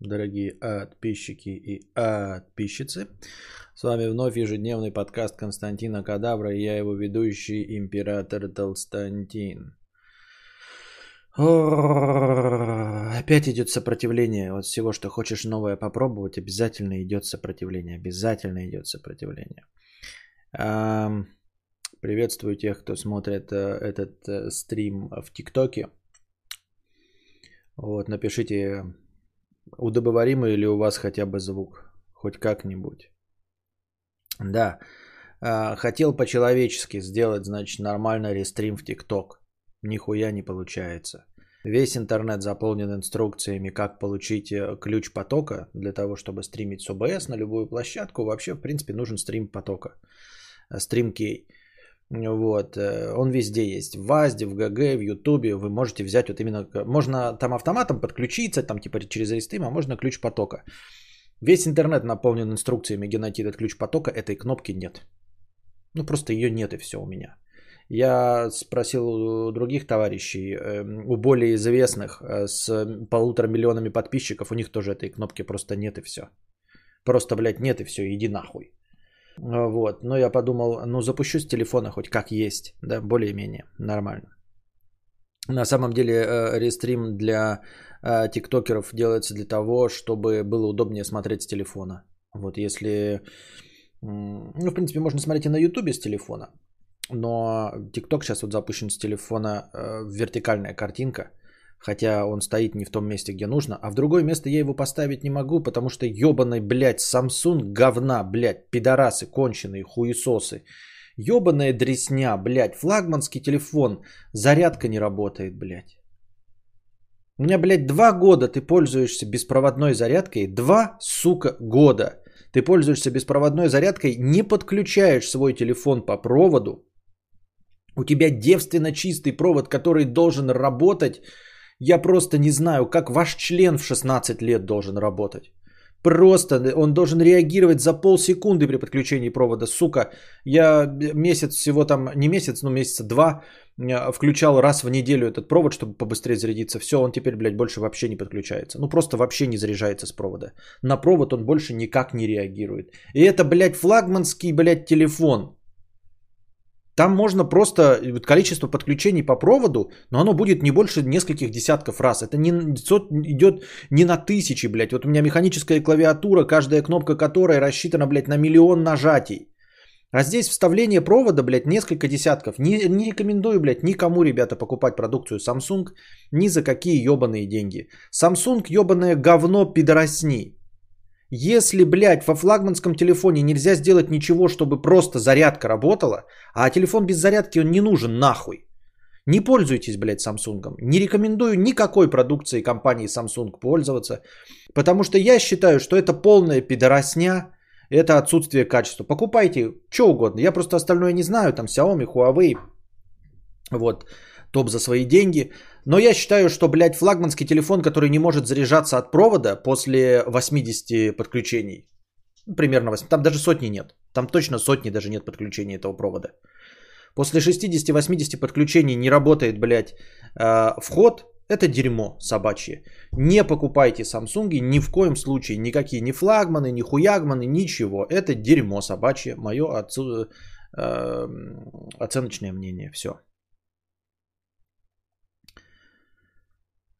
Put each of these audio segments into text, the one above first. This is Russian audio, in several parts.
дорогие подписчики и подписчицы. С вами вновь ежедневный подкаст Константина Кадавра и я его ведущий, император Толстантин. Опять идет сопротивление. Вот всего, что хочешь новое попробовать, обязательно идет сопротивление. Обязательно идет сопротивление. Приветствую тех, кто смотрит э, этот э, стрим в ТикТоке. Вот, напишите, удобоваримый ли у вас хотя бы звук, хоть как-нибудь. Да, а, хотел по-человечески сделать, значит, нормально рестрим в ТикТок. Нихуя не получается. Весь интернет заполнен инструкциями, как получить э, ключ потока для того, чтобы стримить с ОБС на любую площадку. Вообще, в принципе, нужен стрим потока. Стрим кей. Вот, э, он везде есть. В ВАЗДе, в ГГ, в Ютубе. Вы можете взять вот именно... Можно там автоматом подключиться, там типа через рестрим, а можно ключ потока. Весь интернет наполнен инструкциями, где найти этот ключ потока. Этой кнопки нет. Ну, просто ее нет и все у меня. Я спросил у других товарищей, эм, у более известных, э, с полутора миллионами подписчиков, у них тоже этой кнопки просто нет и все. Просто, блядь, нет и все, иди нахуй. А, вот. Но я подумал, ну запущу с телефона хоть как есть, да, более-менее нормально. На самом деле э, рестрим для э, тиктокеров делается для того, чтобы было удобнее смотреть с телефона. Вот если... Ну, в принципе, можно смотреть и на ютубе с телефона. Но тикток сейчас вот запущен с телефона э, вертикальная картинка – Хотя он стоит не в том месте, где нужно. А в другое место я его поставить не могу, потому что ебаный, блядь, Samsung говна, блядь, пидорасы конченые, хуесосы. Ебаная дресня, блядь, флагманский телефон, зарядка не работает, блядь. У меня, блядь, два года ты пользуешься беспроводной зарядкой. Два, сука, года. Ты пользуешься беспроводной зарядкой, не подключаешь свой телефон по проводу. У тебя девственно чистый провод, который должен работать я просто не знаю, как ваш член в 16 лет должен работать. Просто он должен реагировать за полсекунды при подключении провода. Сука, я месяц всего там, не месяц, но месяца два э, включал раз в неделю этот провод, чтобы побыстрее зарядиться. Все, он теперь, блядь, больше вообще не подключается. Ну, просто вообще не заряжается с провода. На провод он больше никак не реагирует. И это, блядь, флагманский, блядь, телефон. Там можно просто э, количество подключений по проводу, но оно будет не больше нескольких десятков раз. Это не, идет не на тысячи, блядь. Вот у меня механическая клавиатура, каждая кнопка которой рассчитана, блядь, на миллион нажатий. А здесь вставление провода, блядь, несколько десятков. Не, не рекомендую, блядь, никому, ребята, покупать продукцию Samsung ни за какие ебаные деньги. Samsung ебаное говно пидоросни. Если, блядь, во флагманском телефоне нельзя сделать ничего, чтобы просто зарядка работала, а телефон без зарядки он не нужен нахуй. Не пользуйтесь, блядь, Samsung. Не рекомендую никакой продукции компании Samsung пользоваться, потому что я считаю, что это полная пидоросня, это отсутствие качества. Покупайте что угодно. Я просто остальное не знаю, там Xiaomi, Huawei, вот, топ за свои деньги. Но я считаю, что, блядь, флагманский телефон, который не может заряжаться от провода после 80 подключений, примерно 8, там даже сотни нет. Там точно сотни даже нет подключения этого провода. После 60-80 подключений не работает, блядь, э, вход, это дерьмо собачье. Не покупайте Samsung ни в коем случае. Никакие ни флагманы, ни хуягманы, ничего. Это дерьмо собачье. Мое отцу, э, оценочное мнение. Все.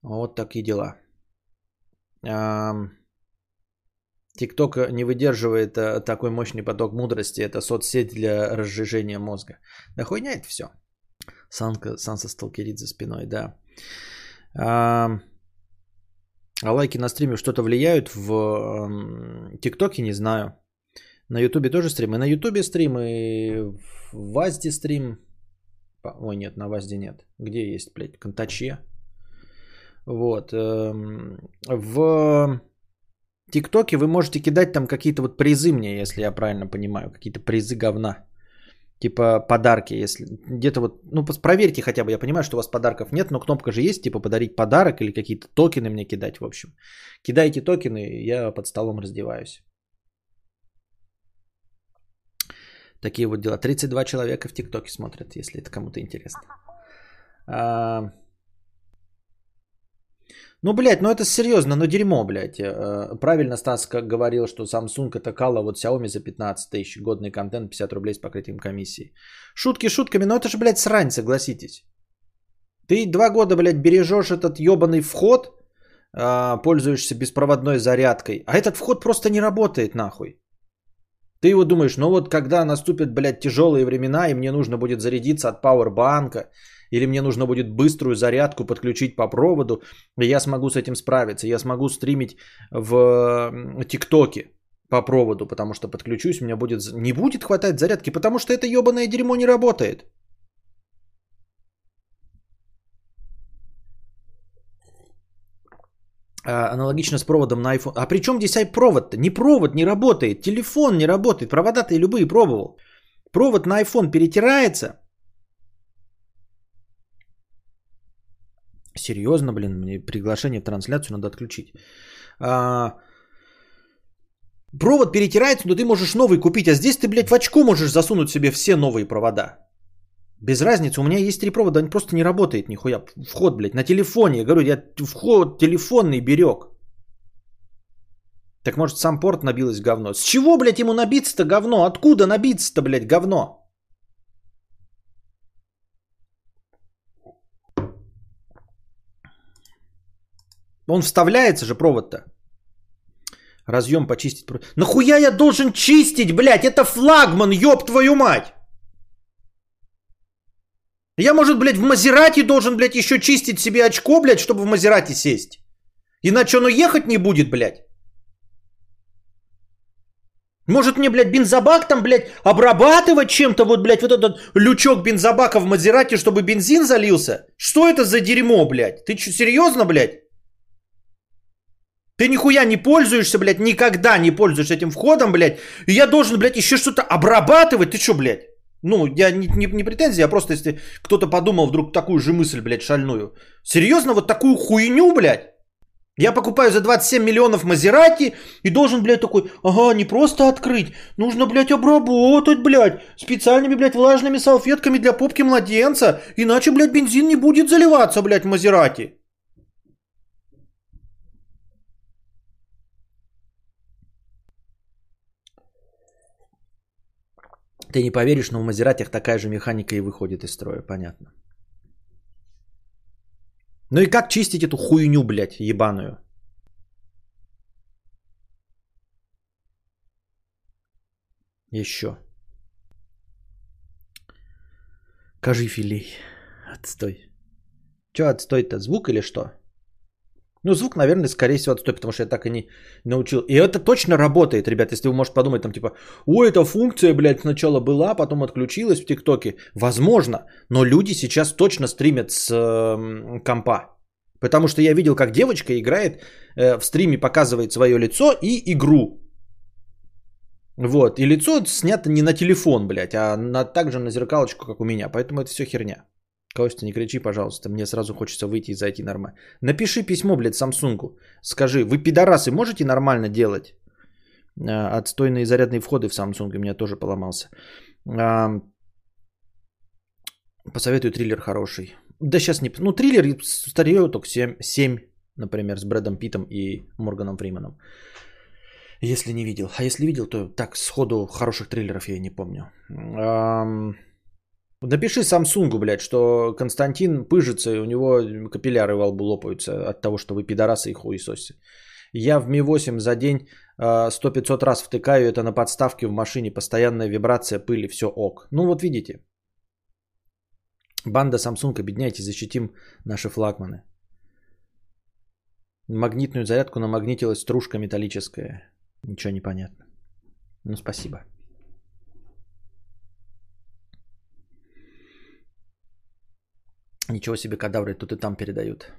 Вот такие дела. ТикТок не выдерживает э, такой мощный поток мудрости. Это соцсеть для разжижения мозга. Да хуйня это все. Санка, Санса сталкерит за спиной, да. А, лайки на стриме что-то влияют в ТикТоке, не знаю. На Ютубе тоже стримы. На Ютубе стримы, в Вазде стрим. Ой, нет, на Вазде нет. Где есть, блядь, Контаче? Вот. Эм, в ТикТоке вы можете кидать там какие-то вот призы мне, если я правильно понимаю, какие-то призы говна. Типа подарки, если где-то вот, ну проверьте хотя бы, я понимаю, что у вас подарков нет, но кнопка же есть, типа подарить подарок или какие-то токены мне кидать, в общем. Кидайте токены, я под столом раздеваюсь. Такие вот дела. 32 человека в ТикТоке смотрят, если это кому-то интересно. А, Ну, блядь, ну это серьезно, ну дерьмо, блядь. Э, правильно Стас как говорил, что Samsung это кала, вот Xiaomi за 15 тысяч, годный контент, 50 рублей с покрытием комиссии. Шутки шутками, но это же, блядь, срань, согласитесь. Ты два года, блядь, бережешь этот ебаный вход, а, пользуешься беспроводной зарядкой, а этот вход просто не работает нахуй. Ты его думаешь, ну вот когда наступят, блядь, тяжелые времена, и мне нужно будет зарядиться от пауэрбанка, или мне нужно будет быструю зарядку подключить по проводу, я смогу с этим справиться. Я смогу стримить в ТикТоке по проводу, потому что подключусь, у меня будет, не будет хватать зарядки, потому что это ебаное дерьмо не работает. А, аналогично с проводом на iPhone. А при чем здесь iProvod-то? Не провод не работает, телефон не работает, провода-то и любые пробовал. Провод на iPhone перетирается, Серьезно, блин, мне приглашение в трансляцию надо отключить. А, провод перетирается, но ты можешь новый купить, а здесь ты, блядь, в очко можешь засунуть себе все новые провода. Без разницы, у меня есть три провода, они просто не работают нихуя. Вход, блядь, на телефоне, я говорю, я вход телефонный берег. Так может сам порт набилось говно? С чего, блядь, ему набиться-то говно? Откуда набиться-то, блядь, говно? Он вставляется же провод-то. Разъем почистить. Нахуя я должен чистить, блядь? Это флагман, ёб твою мать! Я, может, блядь, в Мазерати должен, блядь, еще чистить себе очко, блядь, чтобы в Мазерати сесть. Иначе оно ехать не будет, блядь. Может мне, блядь, бензобак там, блядь, обрабатывать чем-то, вот, блядь, вот этот лючок бензобака в Мазерате, чтобы бензин залился? Что это за дерьмо, блядь? Ты что, серьезно, блядь? Ты нихуя не пользуешься, блядь, никогда не пользуешься этим входом, блядь. И я должен, блядь, еще что-то обрабатывать. Ты что, блядь? Ну, я не, не, не претензия, а просто если кто-то подумал вдруг такую же мысль, блядь, шальную. Серьезно, вот такую хуйню, блядь? Я покупаю за 27 миллионов Мазерати и должен, блядь, такой, ага, не просто открыть, нужно, блядь, обработать, блядь, специальными, блядь, влажными салфетками для попки младенца, иначе, блядь, бензин не будет заливаться, блядь, в Мазерати. Ты не поверишь, но в Мазератях такая же механика и выходит из строя, понятно. Ну и как чистить эту хуйню, блядь, ебаную? Еще. Кажи филей. Отстой. Че отстой-то? Звук или что? Ну, звук, наверное, скорее всего отстой, потому что я так и не научил. И это точно работает, ребят, если вы можете подумать, там, типа, ой, эта функция, блядь, сначала была, потом отключилась в ТикТоке. Возможно, но люди сейчас точно стримят с э, компа. Потому что я видел, как девочка играет, э, в стриме показывает свое лицо и игру. Вот, и лицо снято не на телефон, блядь, а на, также на зеркалочку, как у меня. Поэтому это все херня. Костя, не кричи, пожалуйста, мне сразу хочется выйти и зайти нормально. Напиши письмо, блядь, Самсунгу. Скажи, вы, пидорасы, можете нормально делать? А, отстойные зарядные входы в Samsung у меня тоже поломался. А, посоветую триллер хороший. Да сейчас не... Ну, триллер старею только 7, 7, например, с Брэдом Питом и Морганом Фриманом. Если не видел. А если видел, то так, сходу хороших триллеров я не помню. Напиши Самсунгу, блядь, что Константин пыжится, и у него капилляры во лбу лопаются от того, что вы пидорасы и хуесоси. Я в Ми-8 за день 100-500 а, раз втыкаю это на подставке в машине, постоянная вибрация, пыли, все ок. Ну вот видите. Банда Samsung, объединяйтесь, защитим наши флагманы. Магнитную зарядку намагнитилась стружка металлическая. Ничего не понятно. Ну спасибо. Ничего себе кадавры тут и там передают.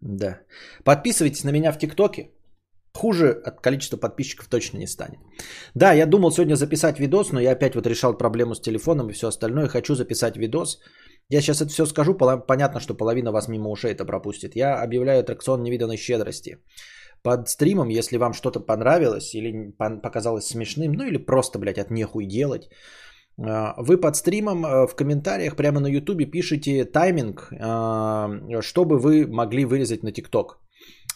Да. Подписывайтесь на меня в ТикТоке. Хуже от количества подписчиков точно не станет. Да, я думал сегодня записать видос, но я опять вот решал проблему с телефоном и все остальное. Хочу записать видос. Я сейчас это все скажу, понятно, что половина вас мимо ушей это пропустит. Я объявляю аттракцион невиданной щедрости. Под стримом, если вам что-то понравилось или показалось смешным, ну или просто, блядь, от нехуй делать, вы под стримом а, в комментариях прямо на YouTube пишите тайминг, а, чтобы вы могли вырезать на ТикТок.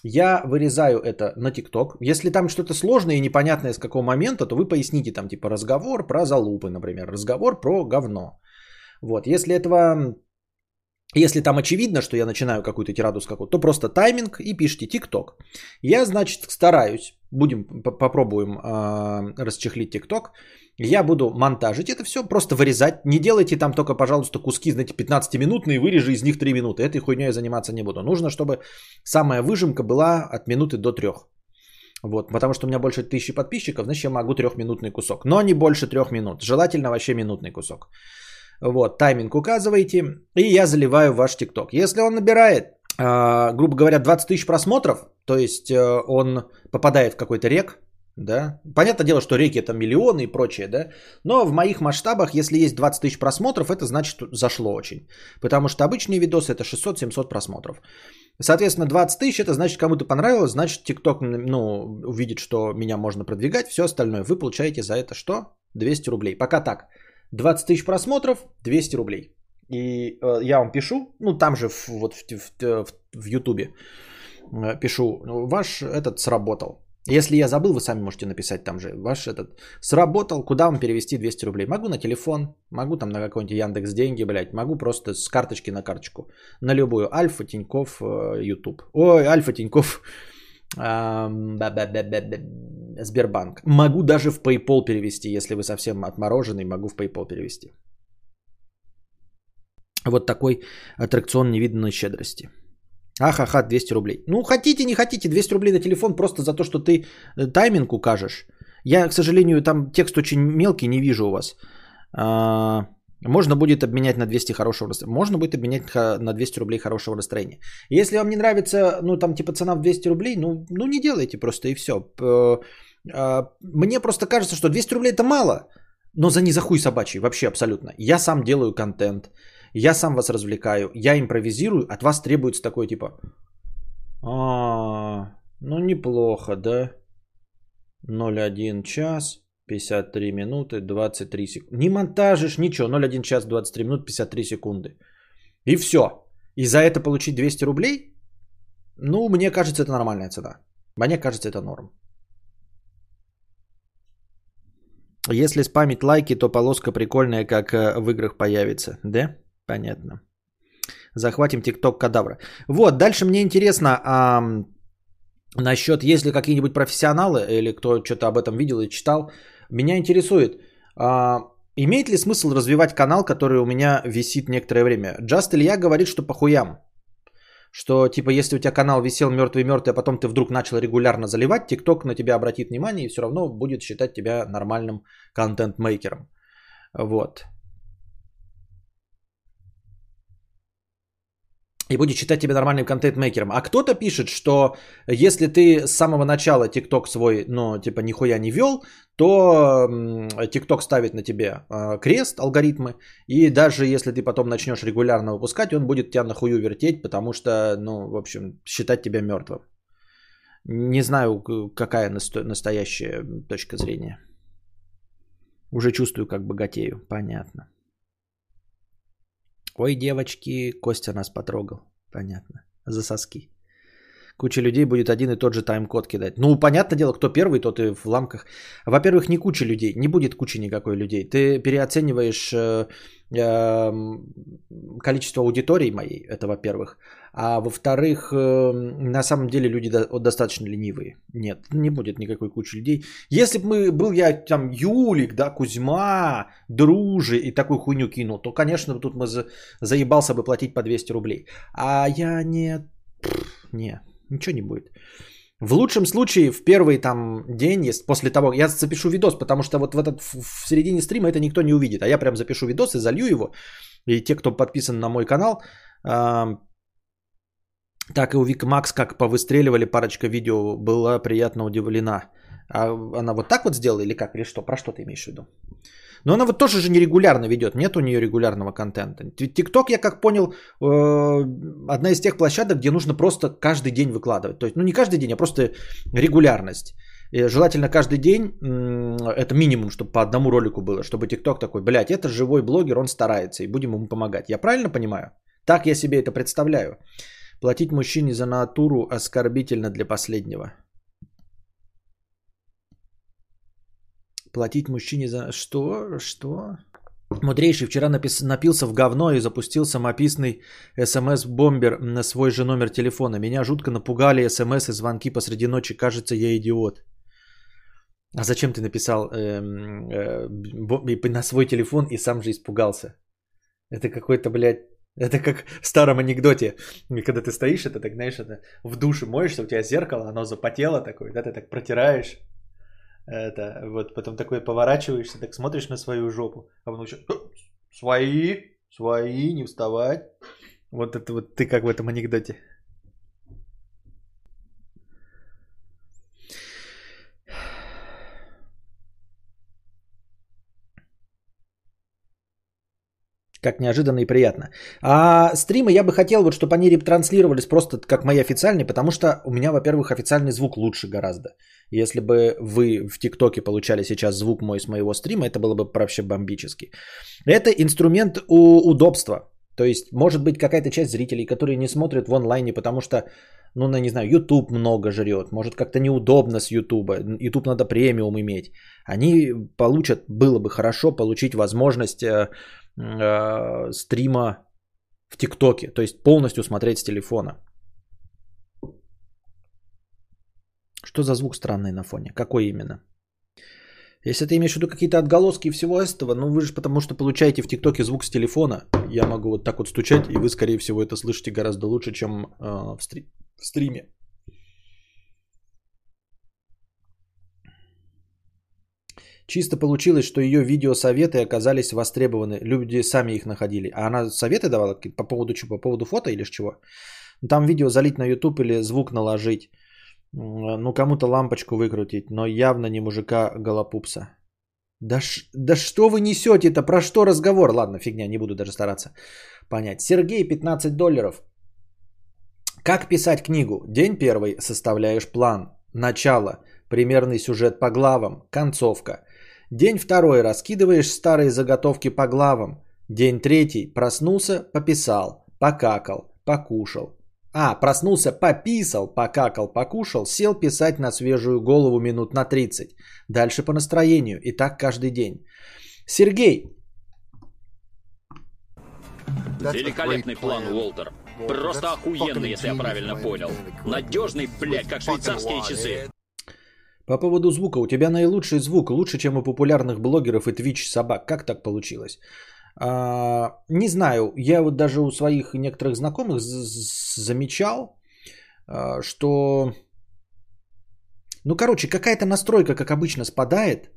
я вырезаю это на ТикТок. Если там что-то сложное и непонятное с какого момента, то вы поясните там типа разговор про залупы, например, разговор про говно. Вот, если этого если там очевидно, что я начинаю какую-то тираду с какого-то, то просто тайминг и пишите ТикТок. Я, значит, стараюсь, будем, попробуем э, расчехлить ТикТок. Я буду монтажить это все, просто вырезать. Не делайте там только, пожалуйста, куски, знаете, 15-минутные, вырежи из них 3 минуты. Этой хуйней заниматься не буду. Нужно, чтобы самая выжимка была от минуты до 3. Вот, потому что у меня больше тысячи подписчиков, значит, я могу трехминутный кусок. Но не больше трех минут. Желательно вообще минутный кусок. Вот, тайминг указываете, и я заливаю ваш ТикТок. Если он набирает, э, грубо говоря, 20 тысяч просмотров, то есть э, он попадает в какой-то рек, да, понятное дело, что реки это миллионы и прочее, да, но в моих масштабах, если есть 20 тысяч просмотров, это значит зашло очень, потому что обычные видосы это 600-700 просмотров. Соответственно, 20 тысяч, это значит, кому-то понравилось, значит, TikTok, ну, увидит, что меня можно продвигать, все остальное. Вы получаете за это что? 200 рублей. Пока так. 20 тысяч просмотров, 200 рублей. И э, я вам пишу, ну там же в, вот в, в, в Ютубе э, пишу, ваш этот сработал. Если я забыл, вы сами можете написать там же. Ваш этот сработал, куда вам перевести 200 рублей? Могу на телефон, могу там на какой-нибудь Яндекс деньги, блядь, могу просто с карточки на карточку. На любую. Альфа, Тиньков, э, Ютуб. Ой, Альфа, Тиньков, Сбербанк. Могу даже в PayPal перевести, если вы совсем отмороженный, могу в PayPal перевести. Вот такой аттракцион невиданной щедрости. Ахаха, 200 рублей. Ну, хотите, не хотите, 200 рублей на телефон просто за то, что ты э, тайминг укажешь. Я, к сожалению, там текст очень мелкий, не вижу у вас. А, можно будет обменять на 200 хорошего настроения. Можно будет обменять на 200 рублей хорошего настроения. Если вам не нравится, ну, там, типа, цена в 200 рублей, ну, ну не делайте просто и все. А, мне просто кажется, что 200 рублей это мало, но за не за хуй собачий, вообще абсолютно. Я сам делаю контент, я сам вас развлекаю, я импровизирую, от вас требуется такой типа, а, ну неплохо, да? 0,1 час, 53 минуты, 23 секунды. Не монтажишь, ничего, 0,1 час, 23 минут, 53 секунды. И все. И за это получить 200 рублей? Ну, мне кажется, это нормальная цена. Мне кажется, это норм. Если спамить лайки, то полоска прикольная, как э, в играх появится. Да? Понятно. Захватим ТикТок кадавра. Вот, дальше мне интересно, а, насчет, есть ли какие-нибудь профессионалы, или кто что-то об этом видел и читал, меня интересует, а, имеет ли смысл развивать канал, который у меня висит некоторое время? Джаст Илья говорит, что похуям. Что типа если у тебя канал висел мертвый-мертвый, а потом ты вдруг начал регулярно заливать, ТикТок на тебя обратит внимание и все равно будет считать тебя нормальным контент-мейкером. Вот. И будет считать тебя нормальным контент-мейкером. А кто-то пишет, что если ты с самого начала TikTok свой, ну, типа, нихуя не вел, то TikTok ставит на тебе а, крест, алгоритмы, и даже если ты потом начнешь регулярно выпускать, он будет тебя нахую вертеть, потому что, ну, в общем, считать тебя мертвым. Не знаю, какая настоящая точка зрения. Уже чувствую, как богатею. Понятно. Ой, девочки, Костя нас потрогал. Понятно. За соски. Куча людей будет один и тот же тайм-код кидать. Ну, понятное дело, кто первый, тот и в ламках. Во-первых, не куча людей, не будет кучи никакой людей. Ты переоцениваешь э, э, количество аудитории моей, это во-первых. А во-вторых, э, на самом деле люди до, достаточно ленивые. Нет, не будет никакой кучи людей. Если бы был я там Юлик, да, Кузьма, Дружи и такую хуйню кинул, то, конечно, тут мы за, заебался бы платить по 200 рублей. А я не... Не, ничего не будет. В лучшем случае в первый там день, есть после того, я запишу видос, потому что вот в, этот, в середине стрима это никто не увидит, а я прям запишу видос и залью его, и те, кто подписан на мой канал, э, так и у Вик Макс, как повыстреливали парочка видео, была приятно удивлена. А она вот так вот сделала или как? Или что? Про что ты имеешь в виду? Но она вот тоже же нерегулярно ведет, нет у нее регулярного контента. ТикТок, я как понял, э, одна из тех площадок, где нужно просто каждый день выкладывать. То есть, ну не каждый день, а просто регулярность. И желательно каждый день, это минимум, чтобы по одному ролику было, чтобы ТикТок такой, блядь, это живой блогер, он старается, и будем ему помогать. Я правильно понимаю? Так я себе это представляю. Платить мужчине за натуру оскорбительно для последнего. Платить мужчине за... Что? Что? Мудрейший вчера напис... напился в говно и запустил самописный смс-бомбер на свой же номер телефона. Меня жутко напугали смс и звонки посреди ночи. Кажется, я идиот. А зачем ты написал э, э, на свой телефон и сам же испугался? Это какой-то, блядь, это как в старом анекдоте, когда ты стоишь, это так, знаешь, это в душе моешься, у тебя зеркало, оно запотело такое, да, ты так протираешь, это, вот, потом такой поворачиваешься, так смотришь на свою жопу, а потом еще, свои, свои, не вставать. Вот это вот ты как в этом анекдоте. Как неожиданно и приятно. А стримы я бы хотел, вот, чтобы они ретранслировались просто как мои официальные, потому что у меня, во-первых, официальный звук лучше гораздо. Если бы вы в ТикТоке получали сейчас звук мой с моего стрима, это было бы вообще бомбически. Это инструмент у удобства. То есть, может быть, какая-то часть зрителей, которые не смотрят в онлайне, потому что, ну, на, не знаю, YouTube много жрет, может, как-то неудобно с YouTube, YouTube надо премиум иметь. Они получат, было бы хорошо получить возможность э, э, стрима в ТикТоке, то есть полностью смотреть с телефона. Что за звук странный на фоне? Какой именно? Если ты имеешь в виду какие-то отголоски и всего этого, ну вы же потому что получаете в ТикТоке звук с телефона. Я могу вот так вот стучать, и вы, скорее всего, это слышите гораздо лучше, чем э, в, стри- в стриме. Чисто получилось, что ее видеосоветы оказались востребованы. Люди сами их находили. А она советы давала по поводу чего? По поводу фото или чего? Там видео залить на YouTube или звук наложить. Ну, кому-то лампочку выкрутить, но явно не мужика голопупса. Да, ш, да что вы несете-то? Про что разговор? Ладно, фигня, не буду даже стараться понять. Сергей, 15 долларов. Как писать книгу? День первый составляешь план. Начало. Примерный сюжет по главам. Концовка. День второй раскидываешь старые заготовки по главам. День третий проснулся, пописал, покакал, покушал. А, проснулся, пописал, покакал, покушал, сел писать на свежую голову минут на 30. Дальше по настроению. И так каждый день. Сергей. Великолепный план, Уолтер. Просто охуенный, если я правильно понял. Надежный, блядь, как швейцарские часы. По поводу звука. У тебя наилучший звук лучше, чем у популярных блогеров и Twitch собак. Как так получилось? А, не знаю, я вот даже у своих некоторых знакомых замечал, а, что, ну, короче, какая-то настройка, как обычно, спадает.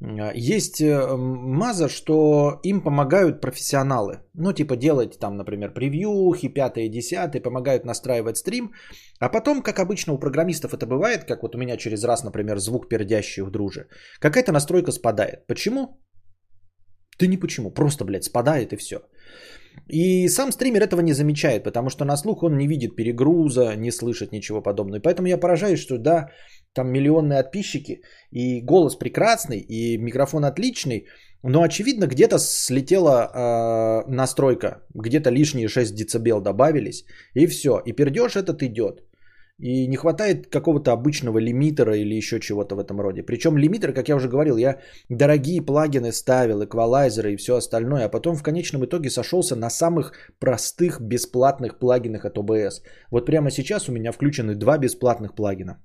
А, есть э, маза, что им помогают профессионалы. Ну, типа делать там, например, превьюхи, пятые, десятые, помогают настраивать стрим. А потом, как обычно у программистов это бывает, как вот у меня через раз, например, звук пердящий в друже, какая-то настройка спадает. Почему? Да не почему, просто, блядь, спадает и все. И сам стример этого не замечает, потому что на слух он не видит перегруза, не слышит ничего подобного. Поэтому я поражаюсь, что да, там миллионные подписчики, и голос прекрасный, и микрофон отличный, но очевидно где-то слетела э, настройка, где-то лишние 6 децибел добавились, и все, и пердеж этот идет. И не хватает какого-то обычного лимитера или еще чего-то в этом роде. Причем лимитер, как я уже говорил, я дорогие плагины ставил, эквалайзеры и все остальное, а потом в конечном итоге сошелся на самых простых бесплатных плагинах от OBS. Вот прямо сейчас у меня включены два бесплатных плагина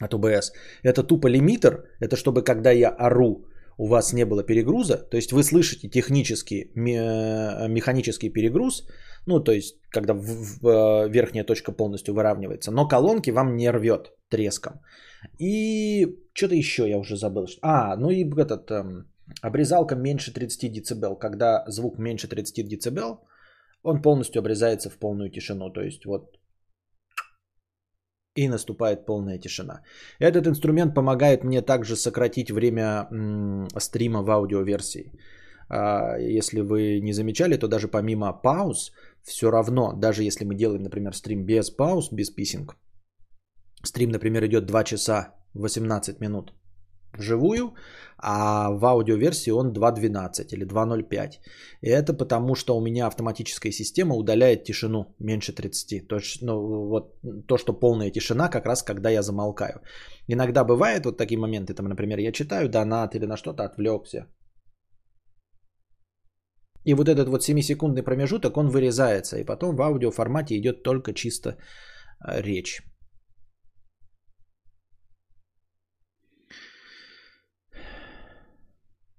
от OBS. Это тупо лимитер, это чтобы когда я ору, у вас не было перегруза, то есть вы слышите технический, механический перегруз, ну, то есть, когда в, в, э, верхняя точка полностью выравнивается. Но колонки вам не рвет треском. И что-то еще я уже забыл. А, ну и этот эм, обрезалка меньше 30 дБ. Когда звук меньше 30 дБ, он полностью обрезается в полную тишину. То есть вот и наступает полная тишина. Этот инструмент помогает мне также сократить время м- стрима в аудиоверсии. А, если вы не замечали, то даже помимо пауз, все равно, даже если мы делаем, например, стрим без пауз, без писинг, стрим, например, идет 2 часа 18 минут, вживую, а в аудиоверсии он 2.12 или 2.05. И это потому, что у меня автоматическая система удаляет тишину меньше 30. То, ну, вот, то, что полная тишина, как раз когда я замолкаю. Иногда бывает вот такие моменты, там, например, я читаю донат или на что-то отвлекся. И вот этот вот 7-секундный промежуток, он вырезается, и потом в аудиоформате идет только чисто э, речь.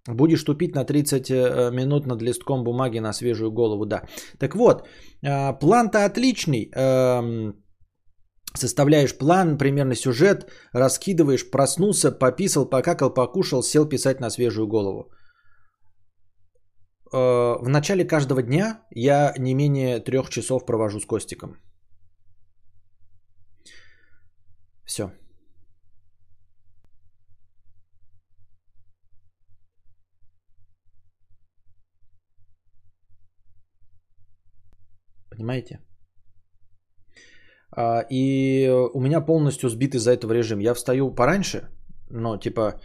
Будешь тупить на 30 э, минут над листком бумаги на свежую голову, да. Так вот, э, план-то отличный. Эм, составляешь план, примерно сюжет, раскидываешь, проснулся, пописал, покакал, покушал, сел писать на свежую голову. Э, в начале каждого дня я не менее трех часов провожу с Костиком. Все. Понимаете? А, и у меня полностью сбит из-за этого режим. Я встаю пораньше, но типа...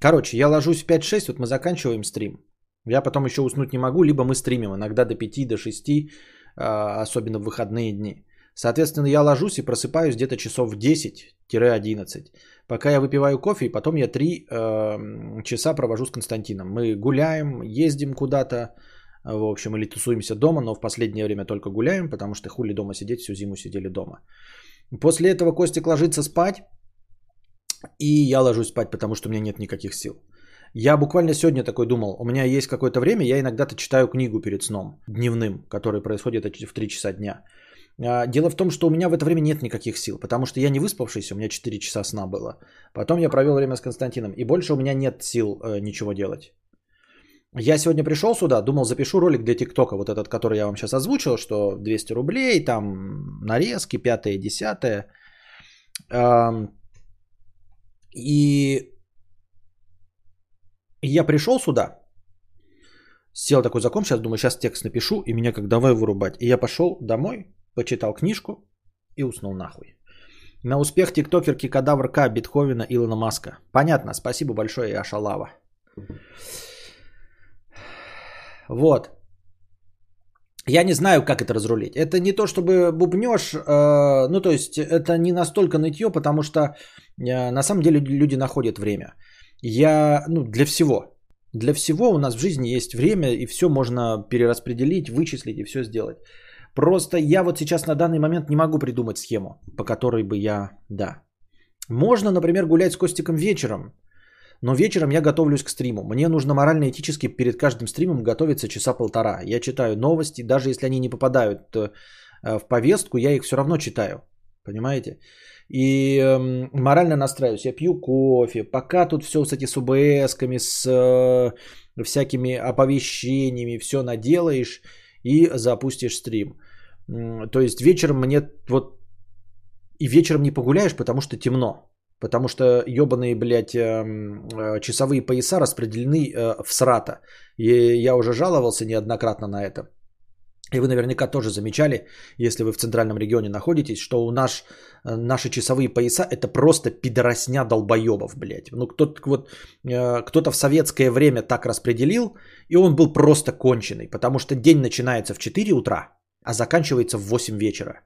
Короче, я ложусь в 5-6, вот мы заканчиваем стрим. Я потом еще уснуть не могу, либо мы стримим иногда до 5, до 6, а, особенно в выходные дни. Соответственно, я ложусь и просыпаюсь где-то часов в 10-11. Пока я выпиваю кофе, и потом я 3 э, часа провожу с Константином. Мы гуляем, ездим куда-то, в общем, или тусуемся дома, но в последнее время только гуляем, потому что хули дома сидеть, всю зиму сидели дома. После этого Костик ложится спать, и я ложусь спать, потому что у меня нет никаких сил. Я буквально сегодня такой думал, у меня есть какое-то время, я иногда-то читаю книгу перед сном, дневным, который происходит в 3 часа дня. А, дело в том, что у меня в это время нет никаких сил, потому что я не выспавшийся, у меня 4 часа сна было. Потом я провел время с Константином, и больше у меня нет сил э, ничего делать. Я сегодня пришел сюда, думал, запишу ролик для ТикТока, вот этот, который я вам сейчас озвучил, что 200 рублей, там нарезки, пятое, десятое. И я пришел сюда, сел такой закон, сейчас думаю, сейчас текст напишу, и меня как давай вырубать. И я пошел домой, почитал книжку и уснул нахуй. На успех тиктокерки Кадавр К, Бетховена, Илона Маска. Понятно, спасибо большое, я шалава. Вот. Я не знаю, как это разрулить. Это не то, чтобы бубнешь, э, ну то есть это не настолько нытье, потому что э, на самом деле люди находят время. Я, ну для всего, для всего у нас в жизни есть время, и все можно перераспределить, вычислить и все сделать. Просто я вот сейчас на данный момент не могу придумать схему, по которой бы я, да. Можно, например, гулять с Костиком вечером, но вечером я готовлюсь к стриму. Мне нужно морально-этически перед каждым стримом готовиться часа полтора. Я читаю новости, даже если они не попадают э, в повестку, я их все равно читаю. Понимаете? И э, морально настраиваюсь. Я пью кофе. Пока тут все этими с ОБС-ками, с э, всякими оповещениями, все наделаешь и запустишь стрим. То есть вечером мне вот и вечером не погуляешь, потому что темно. Потому что ебаные, блядь, эм, э, часовые пояса распределены э, в срата. И я уже жаловался неоднократно на это. И вы наверняка тоже замечали, если вы в центральном регионе находитесь, что у нас э, наши часовые пояса это просто пидоросня долбоебов, блядь. Ну, кто-то, вот, кто-то в советское время так распределил, и он был просто конченый, потому что день начинается в 4 утра, а заканчивается в 8 вечера.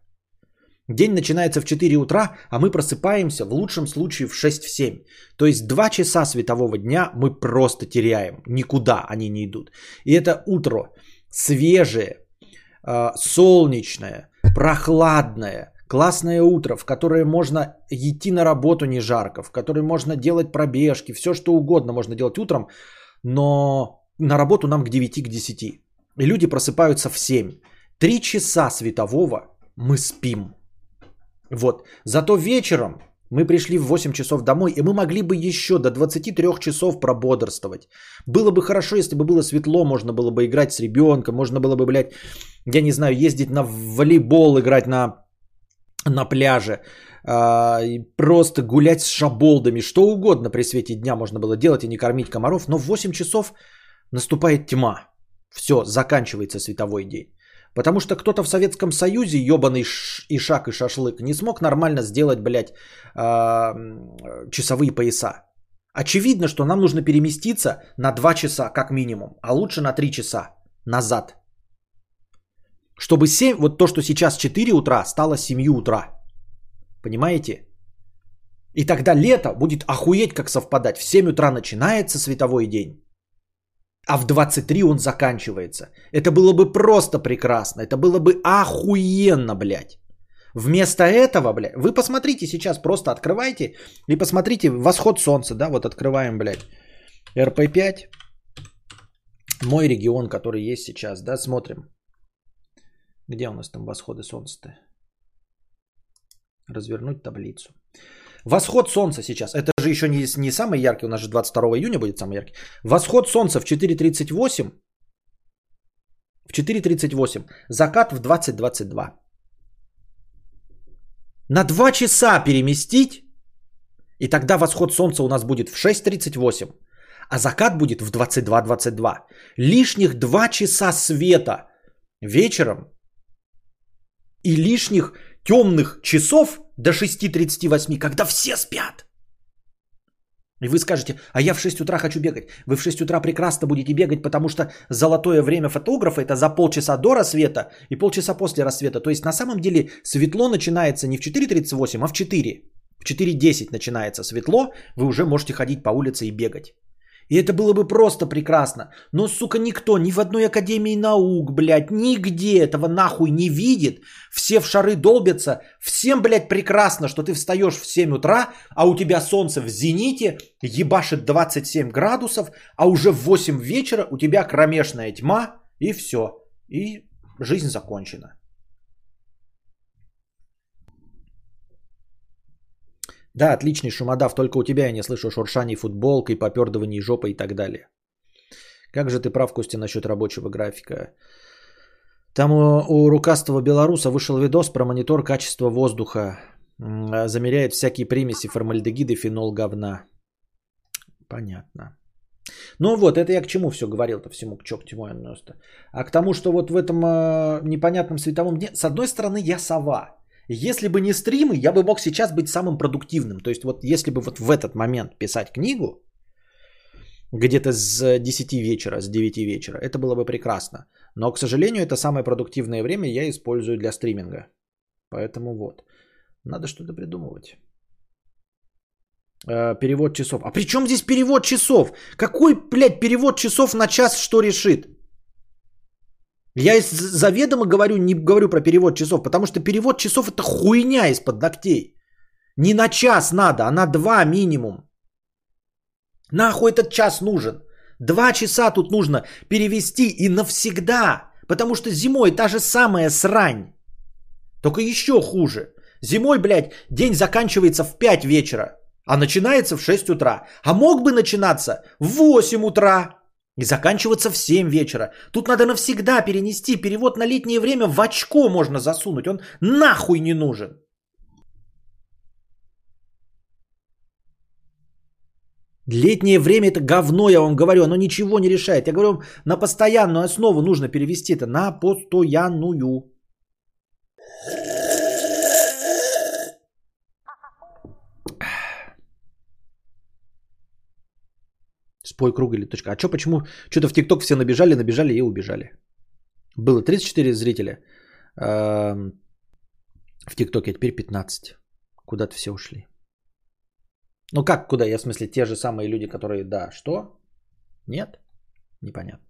День начинается в 4 утра, а мы просыпаемся в лучшем случае в 6-7. То есть 2 часа светового дня мы просто теряем. Никуда они не идут. И это утро свежее, солнечное, прохладное, классное утро, в которое можно идти на работу не жарко, в которое можно делать пробежки, все что угодно можно делать утром, но на работу нам к 9, к 10. И люди просыпаются в 7. Три часа светового мы спим. Вот. Зато вечером мы пришли в 8 часов домой, и мы могли бы еще до 23 часов прободрствовать. Было бы хорошо, если бы было светло, можно было бы играть с ребенком, можно было бы, блядь, я не знаю, ездить на волейбол, играть на, на пляже, а, просто гулять с шаболдами, что угодно при свете дня можно было делать и не кормить комаров, но в 8 часов наступает тьма. Все, заканчивается световой день. Потому что кто-то в Советском Союзе, ебаный ишак и шашлык, не смог нормально сделать, блядь, часовые пояса. Очевидно, что нам нужно переместиться на 2 часа как минимум, а лучше на 3 часа назад. Чтобы 7, вот то, что сейчас 4 утра, стало 7 утра. Понимаете? И тогда лето будет охуеть как совпадать. В 7 утра начинается световой день, а в 23 он заканчивается. Это было бы просто прекрасно. Это было бы охуенно, блядь. Вместо этого, блядь, вы посмотрите сейчас, просто открывайте и посмотрите восход солнца, да, вот открываем, блядь, РП5, мой регион, который есть сейчас, да, смотрим. Где у нас там восходы солнца-то? Развернуть таблицу. Восход солнца сейчас. Это же еще не, не самый яркий, у нас же 22 июня будет самый яркий. Восход солнца в 4.38. В 4.38. Закат в 20.22. На 2 часа переместить, и тогда восход солнца у нас будет в 6.38, а закат будет в 22.22. Лишних 2 часа света вечером и лишних темных часов до 6.38, когда все спят. И вы скажете, а я в 6 утра хочу бегать. Вы в 6 утра прекрасно будете бегать, потому что золотое время фотографа это за полчаса до рассвета и полчаса после рассвета. То есть на самом деле светло начинается не в 4.38, а в 4. В 4.10 начинается светло, вы уже можете ходить по улице и бегать. И это было бы просто прекрасно. Но, сука, никто ни в одной академии наук, блядь, нигде этого нахуй не видит. Все в шары долбятся. Всем, блядь, прекрасно, что ты встаешь в 7 утра, а у тебя солнце в зените, ебашит 27 градусов, а уже в 8 вечера у тебя кромешная тьма, и все. И жизнь закончена. Да, отличный шумодав, только у тебя я не слышу шуршаний футболкой, попердываний жопой и так далее. Как же ты прав, Костя, насчет рабочего графика. Там у, у рукастого белоруса вышел видос про монитор качества воздуха. Замеряет всякие примеси, формальдегиды, фенол, говна. Понятно. Ну вот, это я к чему все говорил-то всему, к чему, я А к тому, что вот в этом э, непонятном световом дне, с одной стороны, я сова. Если бы не стримы, я бы мог сейчас быть самым продуктивным. То есть вот если бы вот в этот момент писать книгу, где-то с 10 вечера, с 9 вечера, это было бы прекрасно. Но, к сожалению, это самое продуктивное время я использую для стриминга. Поэтому вот. Надо что-то придумывать. Э, перевод часов. А при чем здесь перевод часов? Какой, блядь, перевод часов на час что решит? Я заведомо говорю, не говорю про перевод часов, потому что перевод часов это хуйня из-под ногтей. Не на час надо, а на два минимум. Нахуй этот час нужен? Два часа тут нужно перевести и навсегда. Потому что зимой та же самая срань. Только еще хуже. Зимой, блядь, день заканчивается в 5 вечера, а начинается в 6 утра. А мог бы начинаться в 8 утра. И заканчиваться в 7 вечера. Тут надо навсегда перенести. Перевод на летнее время в очко можно засунуть. Он нахуй не нужен. Летнее время это говно, я вам говорю, оно ничего не решает. Я говорю, на постоянную основу нужно перевести это на постоянную. Спой круг или точка. А что, почему? Что-то в ТикТок все набежали, набежали и убежали. Было 34 зрителя в ТикТоке, а теперь 15. Куда-то все ушли. Ну как куда? Я в смысле те же самые люди, которые да, что? Нет? Непонятно.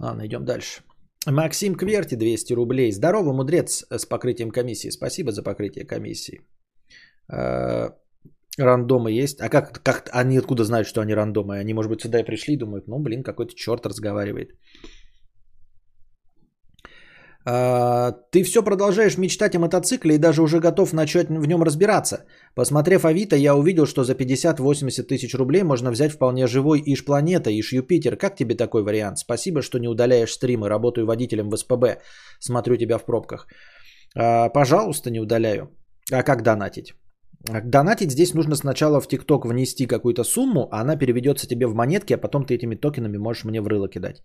Ладно, идем дальше. Максим Кверти, 200 рублей. Здорово, мудрец с покрытием комиссии. Спасибо за покрытие комиссии. Рандомы есть. А как, как они откуда знают, что они рандомы? Они, может быть, сюда и пришли и думают, ну, блин, какой-то черт разговаривает. А, ты все продолжаешь мечтать о мотоцикле и даже уже готов начать в нем разбираться. Посмотрев Авито, я увидел, что за 50-80 тысяч рублей можно взять вполне живой Иш Планета, Иш Юпитер. Как тебе такой вариант? Спасибо, что не удаляешь стримы. Работаю водителем в СПБ. Смотрю тебя в пробках. А, пожалуйста, не удаляю. А как донатить? Донатить здесь нужно сначала в ТикТок внести какую-то сумму, а она переведется тебе в монетки, а потом ты этими токенами можешь мне в рыло кидать.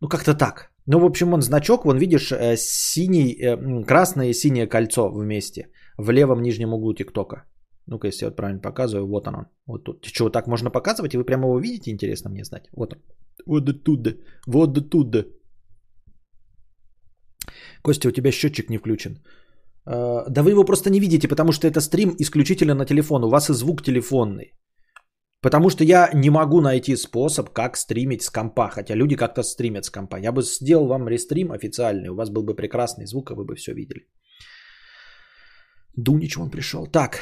Ну, как-то так. Ну, в общем, он значок, вон видишь, э, синий, э, красное и синее кольцо вместе в левом нижнем углу ТикТока. Ну-ка, если я вот правильно показываю, вот он. Вот тут. Что, так можно показывать, и вы прямо его видите, интересно мне знать. Вот он. Вот оттуда. Вот оттуда. Костя, у тебя счетчик не включен. А, да вы его просто не видите, потому что это стрим исключительно на телефон. У вас и звук телефонный. Потому что я не могу найти способ, как стримить с компа, хотя люди как-то стримят с компа. Я бы сделал вам рестрим официальный, у вас был бы прекрасный звук, а вы бы все видели. Дунич он пришел. Так.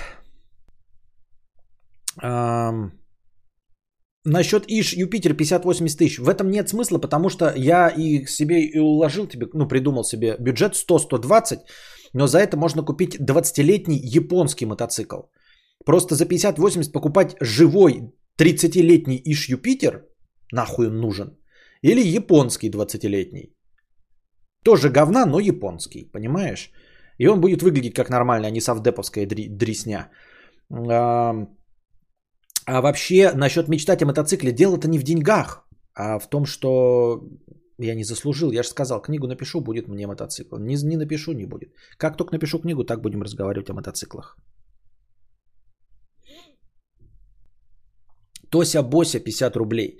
Эм... Насчет Иш Юпитер 50-80 тысяч. В этом нет смысла, потому что я и себе и уложил тебе, ну, придумал себе бюджет 100-120, но за это можно купить 20-летний японский мотоцикл. Просто за 50-80 покупать живой 30-летний Иш Юпитер, нахуй он нужен, или японский 20-летний. Тоже говна, но японский, понимаешь? И он будет выглядеть как нормальный, а не совдеповская дресня. А, а вообще, насчет мечтать о мотоцикле, дело-то не в деньгах, а в том, что я не заслужил. Я же сказал, книгу напишу, будет мне мотоцикл. Не, не напишу, не будет. Как только напишу книгу, так будем разговаривать о мотоциклах. Тося Бося 50 рублей.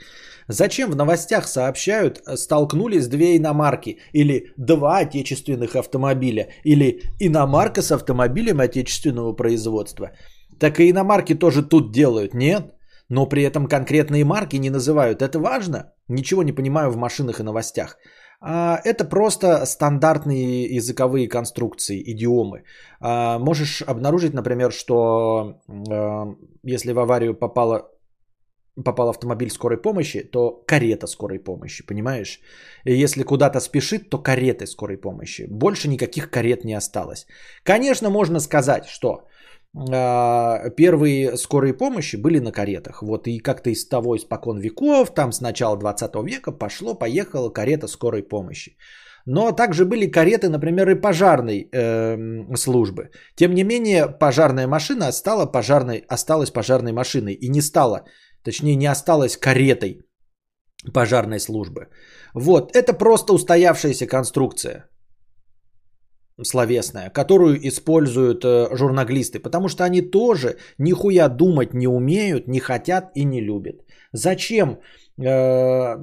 Зачем в новостях сообщают, э, столкнулись две иномарки или два отечественных автомобиля или иномарка с автомобилем отечественного производства? Так и иномарки тоже тут делают, нет? Но при этом конкретные марки не называют. Это важно? Ничего не понимаю в машинах и новостях. А, это просто стандартные языковые конструкции, идиомы. А, можешь обнаружить, например, что а, если в аварию попала попал автомобиль скорой помощи, то карета скорой помощи, понимаешь? И если куда-то спешит, то кареты скорой помощи. Больше никаких карет не осталось. Конечно, можно сказать, что первые скорые помощи были на каретах. Вот и как-то из того испокон веков, там с начала 20 века пошло, поехала карета скорой помощи. Но также были кареты, например, и пожарной э, службы. Тем не менее, пожарная машина стала пожарной, осталась пожарной машиной и не стала точнее не осталось каретой пожарной службы. Вот, это просто устоявшаяся конструкция словесная, которую используют э, журналисты, потому что они тоже нихуя думать не умеют, не хотят и не любят. Зачем э,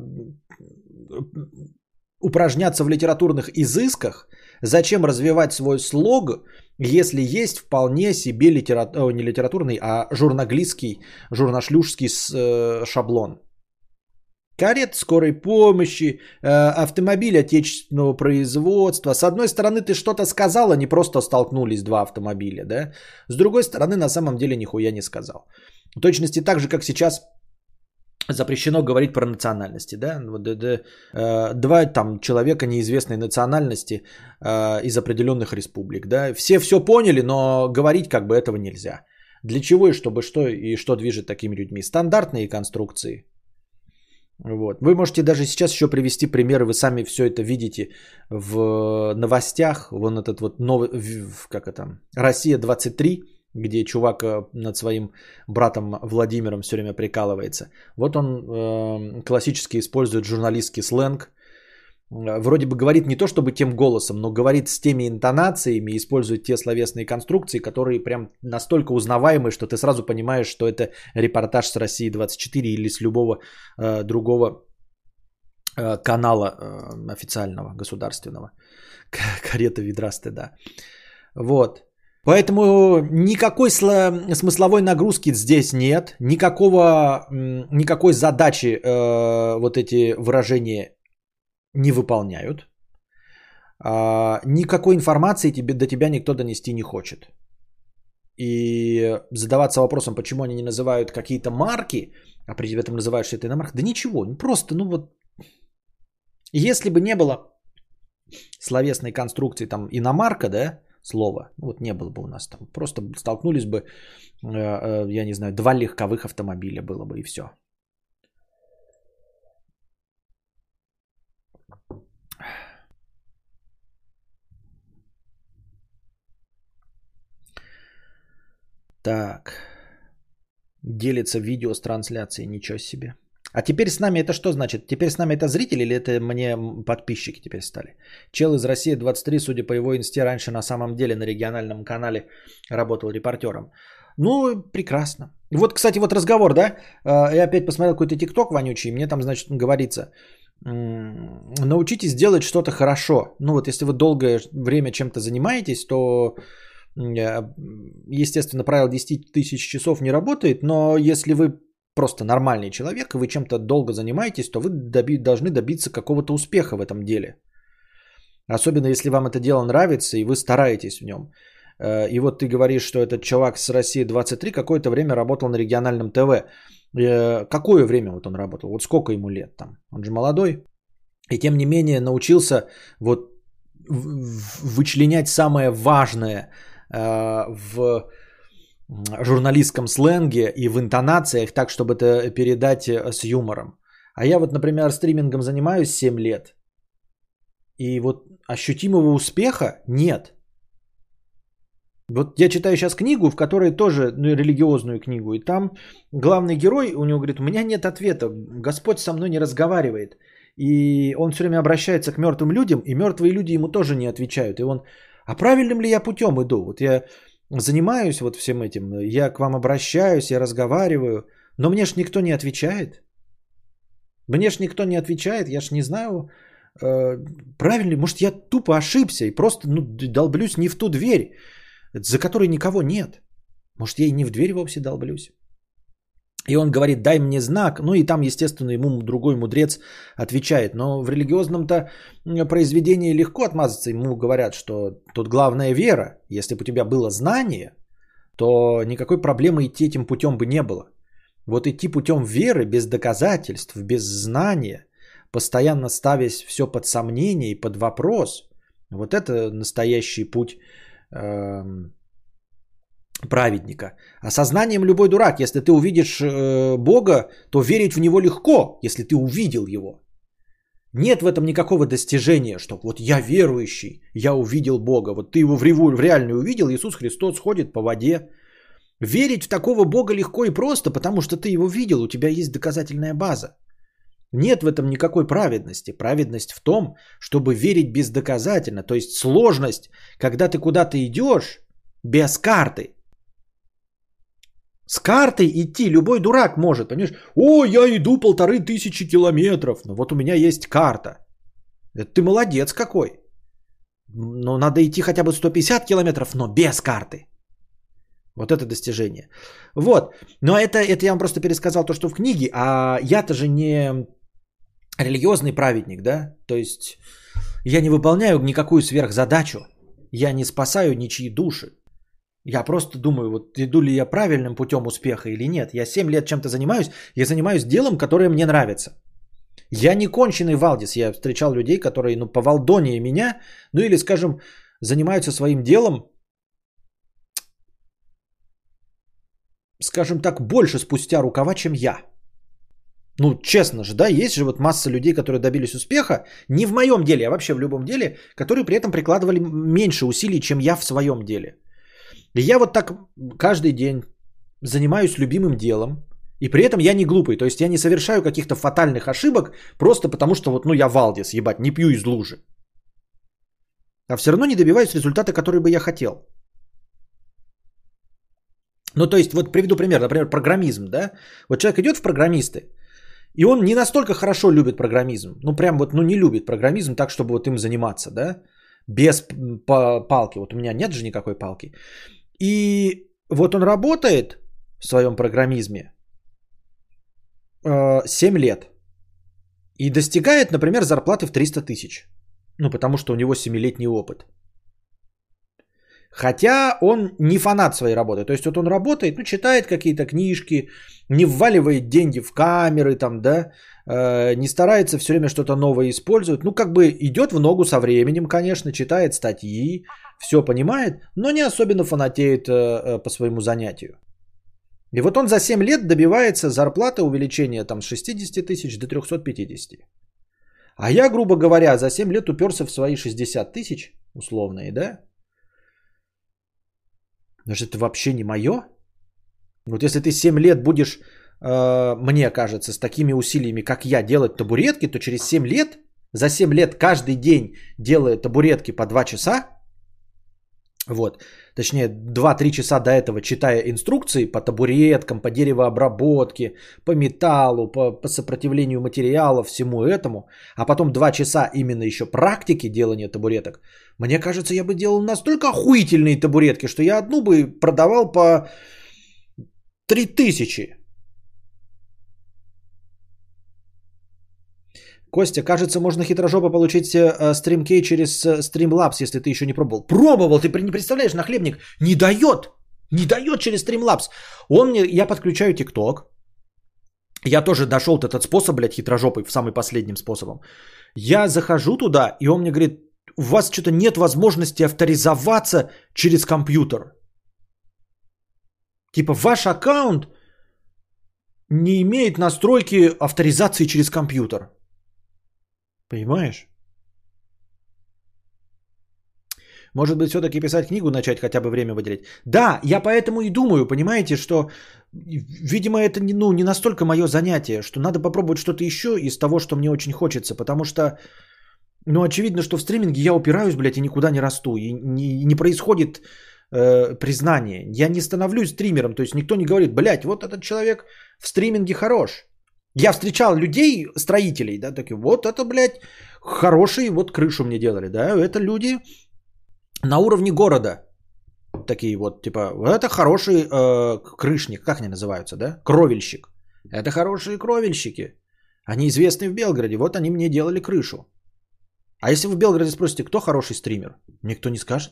упражняться в литературных изысках, зачем развивать свой слог, если есть вполне себе литератур, не литературный, а журналистский, журнашлюшский э, шаблон. Карет скорой помощи, э, автомобиль отечественного производства. С одной стороны, ты что-то сказал, а не просто столкнулись два автомобиля, да? С другой стороны, на самом деле нихуя не сказал. В точности так же, как сейчас запрещено говорить про национальности, да, э, два там человека неизвестной национальности э, из определенных республик, да, все все поняли, но говорить как бы этого нельзя. Для чего и чтобы что и что движет такими людьми? Стандартные конструкции. Вот. Вы можете даже сейчас еще привести примеры, вы сами все это видите в новостях, вон этот вот новый, как это, Россия 23, где чувак э, над своим братом Владимиром все время прикалывается. Вот он э, классически использует журналистский сленг. Э, вроде бы говорит не то чтобы тем голосом, но говорит с теми интонациями, использует те словесные конструкции, которые прям настолько узнаваемые, что ты сразу понимаешь, что это репортаж с России 24 или с любого э, другого э, канала э, официального, государственного. Карета ведрасты, да. Вот. Поэтому никакой смысловой нагрузки здесь нет, никакого, никакой задачи э, вот эти выражения не выполняют. Э, никакой информации тебе, до тебя никто донести не хочет. И задаваться вопросом, почему они не называют какие-то марки, а при этом называют, что это иномарка, да ничего, просто, ну вот, если бы не было словесной конструкции там иномарка, да, слова. Вот не было бы у нас там. Просто столкнулись бы, э, э, я не знаю, два легковых автомобиля было бы и все. Так. Делится видео с трансляцией. Ничего себе. А теперь с нами это что значит? Теперь с нами это зрители или это мне подписчики теперь стали? Чел из России 23, судя по его инсте, раньше на самом деле на региональном канале работал репортером. Ну, прекрасно. Вот, кстати, вот разговор, да? Э, я опять посмотрел какой-то тикток вонючий, мне там, значит, говорится, научитесь делать что-то хорошо. Ну вот, если вы долгое время чем-то занимаетесь, то, естественно, правило 10 тысяч часов не работает, но если вы просто нормальный человек, и вы чем-то долго занимаетесь, то вы доби- должны добиться какого-то успеха в этом деле. Особенно если вам это дело нравится, и вы стараетесь в нем. Э, и вот ты говоришь, что этот чувак с России 23 какое-то время работал на региональном ТВ. Э, какое время вот он работал? Вот сколько ему лет там? Он же молодой. И тем не менее научился вот вычленять самое важное э, в журналистском сленге и в интонациях так, чтобы это передать с юмором. А я вот, например, стримингом занимаюсь 7 лет. И вот ощутимого успеха нет. Вот я читаю сейчас книгу, в которой тоже ну, религиозную книгу, и там главный герой, у него говорит, у меня нет ответа, Господь со мной не разговаривает. И он все время обращается к мертвым людям, и мертвые люди ему тоже не отвечают. И он, а правильным ли я путем иду? Вот я занимаюсь вот всем этим, я к вам обращаюсь, я разговариваю, но мне ж никто не отвечает. Мне ж никто не отвечает, я ж не знаю, э, правильно может я тупо ошибся и просто ну, долблюсь не в ту дверь за которой никого нет. Может, я и не в дверь вовсе долблюсь. И он говорит, дай мне знак. Ну и там, естественно, ему другой мудрец отвечает. Но в религиозном-то произведении легко отмазаться. Ему говорят, что тут главная вера. Если бы у тебя было знание, то никакой проблемы идти этим путем бы не было. Вот идти путем веры, без доказательств, без знания, постоянно ставясь все под сомнение и под вопрос, вот это настоящий путь Эм, праведника. А сознанием любой дурак, если ты увидишь э, Бога, то верить в Него легко, если ты увидел Его. Нет в этом никакого достижения, что вот я верующий, я увидел Бога. Вот ты его в, реву, в реальную увидел, Иисус Христос ходит по воде. Верить в такого Бога легко и просто, потому что ты его видел, у тебя есть доказательная база. Нет в этом никакой праведности. Праведность в том, чтобы верить бездоказательно. То есть сложность, когда ты куда-то идешь без карты. С картой идти любой дурак может, понимаешь? О, я иду полторы тысячи километров. Ну вот у меня есть карта. Это ты молодец какой. Но надо идти хотя бы 150 километров, но без карты. Вот это достижение. Вот. Но это, это я вам просто пересказал то, что в книге. А я-то же не религиозный праведник, да, то есть я не выполняю никакую сверхзадачу, я не спасаю ничьи души. Я просто думаю, вот иду ли я правильным путем успеха или нет. Я 7 лет чем-то занимаюсь, я занимаюсь делом, которое мне нравится. Я не конченый Валдис, я встречал людей, которые, ну, по Валдонии меня, ну или, скажем, занимаются своим делом, скажем так, больше спустя рукава, чем я. Ну, честно же, да, есть же вот масса людей, которые добились успеха, не в моем деле, а вообще в любом деле, которые при этом прикладывали меньше усилий, чем я в своем деле. Я вот так каждый день занимаюсь любимым делом, и при этом я не глупый, то есть я не совершаю каких-то фатальных ошибок, просто потому что вот, ну, я Валдис, ебать, не пью из лужи. А все равно не добиваюсь результата, который бы я хотел. Ну, то есть, вот приведу пример, например, программизм, да? Вот человек идет в программисты, и он не настолько хорошо любит программизм. Ну, прям вот, ну, не любит программизм так, чтобы вот им заниматься, да? Без палки. Вот у меня нет же никакой палки. И вот он работает в своем программизме 7 э, лет. И достигает, например, зарплаты в 300 тысяч. Ну, потому что у него 7-летний опыт. Хотя он не фанат своей работы. То есть вот он работает, ну, читает какие-то книжки, не вваливает деньги в камеры, там, да, э, не старается все время что-то новое использовать. Ну, как бы идет в ногу со временем, конечно, читает статьи, все понимает, но не особенно фанатеет э, э, по своему занятию. И вот он за 7 лет добивается зарплаты увеличения там с 60 тысяч до 350. А я, грубо говоря, за 7 лет уперся в свои 60 тысяч, условные, да, же это вообще не мое. Вот если ты 7 лет будешь, э, мне кажется, с такими усилиями, как я, делать табуретки, то через 7 лет, за 7 лет каждый день делая табуретки по 2 часа, Вот. Точнее, 2-3 часа до этого читая инструкции по табуреткам, по деревообработке, по металлу, по, по сопротивлению материалов, всему этому, а потом 2 часа именно еще практики делания табуреток, мне кажется, я бы делал настолько охуительные табуретки, что я одну бы продавал по 3000. Костя, кажется, можно хитрожопо получить э, стримкей через э, Streamlabs, если ты еще не пробовал. Пробовал, ты не представляешь, нахлебник не дает. Не дает через Streamlabs. Он мне, я подключаю ТикТок. Я тоже дошел до этот способ, блядь, хитрожопый, в самый последним способом. Я захожу туда, и он мне говорит, у вас что-то нет возможности авторизоваться через компьютер. Типа ваш аккаунт не имеет настройки авторизации через компьютер. Понимаешь? Может быть, все-таки писать книгу начать, хотя бы время выделить. Да, я поэтому и думаю, понимаете, что, видимо, это не, ну, не настолько мое занятие, что надо попробовать что-то еще из того, что мне очень хочется, потому что, ну, очевидно, что в стриминге я упираюсь, блядь, и никуда не расту, и не, не происходит э, признание. Я не становлюсь стримером, то есть никто не говорит, блядь, вот этот человек в стриминге хорош. Я встречал людей, строителей, да, такие, вот это, блядь, хорошие, вот крышу мне делали, да, это люди на уровне города. Такие вот, типа, это хороший э, крышник, как они называются, да, кровельщик. Это хорошие кровельщики. Они известны в Белгороде, вот они мне делали крышу. А если вы в Белгороде спросите, кто хороший стример, никто не скажет.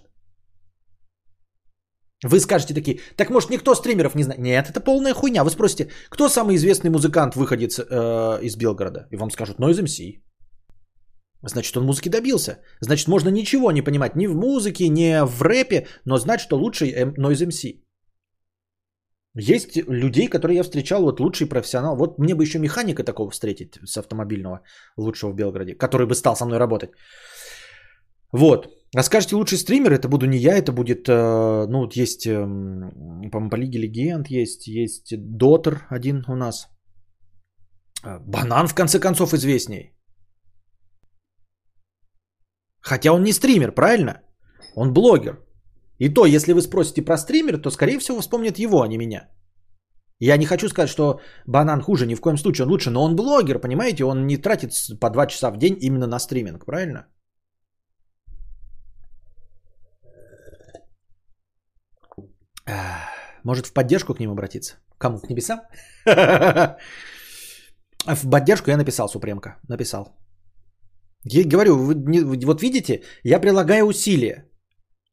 Вы скажете такие, так может никто стримеров не знает? Нет, это полная хуйня. Вы спросите, кто самый известный музыкант, выходец э, из Белгорода? И вам скажут, Noise MC. Значит, он музыки добился. Значит, можно ничего не понимать ни в музыке, ни в рэпе, но знать, что лучший Noise MC. Есть людей, которые я встречал, вот лучший профессионал. Вот мне бы еще механика такого встретить с автомобильного лучшего в Белгороде, который бы стал со мной работать. Вот. Скажете, лучший стример, это буду не я, это будет, э, ну, вот есть, эм, по-моему, по Лиге Легенд есть, есть Дотер один у нас. Э, Банан, в конце концов, известней. Хотя он не стример, правильно? Он блогер. И то, если вы спросите про стример, то, скорее всего, вспомнит его, а не меня. Я не хочу сказать, что банан хуже, ни в коем случае он лучше, но он блогер, понимаете, он не тратит по 2 часа в день именно на стриминг, правильно? Может в поддержку к ним обратиться? Кому? К небесам? В поддержку я написал Супремка. Написал. Я говорю, вы, вот видите, я прилагаю усилия.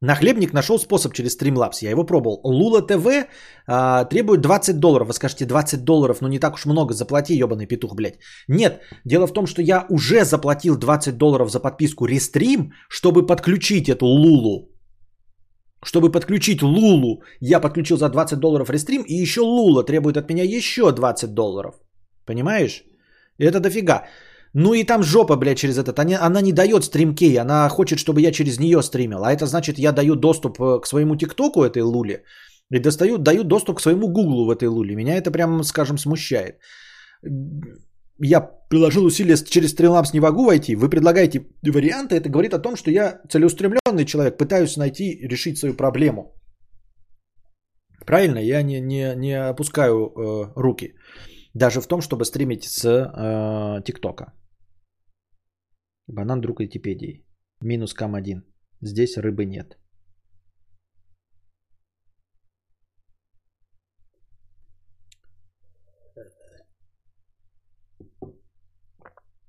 Нахлебник нашел способ через Streamlabs, я его пробовал. Лула ТВ а, требует 20 долларов. Вы скажете, 20 долларов, ну не так уж много, заплати, ебаный петух, блядь. Нет, дело в том, что я уже заплатил 20 долларов за подписку Restream, чтобы подключить эту Лулу. Чтобы подключить Лулу, я подключил за 20 долларов рестрим, и еще Лула требует от меня еще 20 долларов. Понимаешь? Это дофига. Ну и там жопа, блядь, через этот. Она, она не дает стримкей, она хочет, чтобы я через нее стримил. А это значит, я даю доступ э, к своему ТикТоку этой Луле и достаю, даю доступ к своему Гуглу в этой Луле. Меня это прям, скажем, смущает я приложил усилия через Streamlabs не могу войти, вы предлагаете варианты, это говорит о том, что я целеустремленный человек, пытаюсь найти, решить свою проблему. Правильно, я не, не, не опускаю э, руки. Даже в том, чтобы стримить с э, ТикТока. Банан друг Википедии. Минус кам 1. Здесь рыбы нет.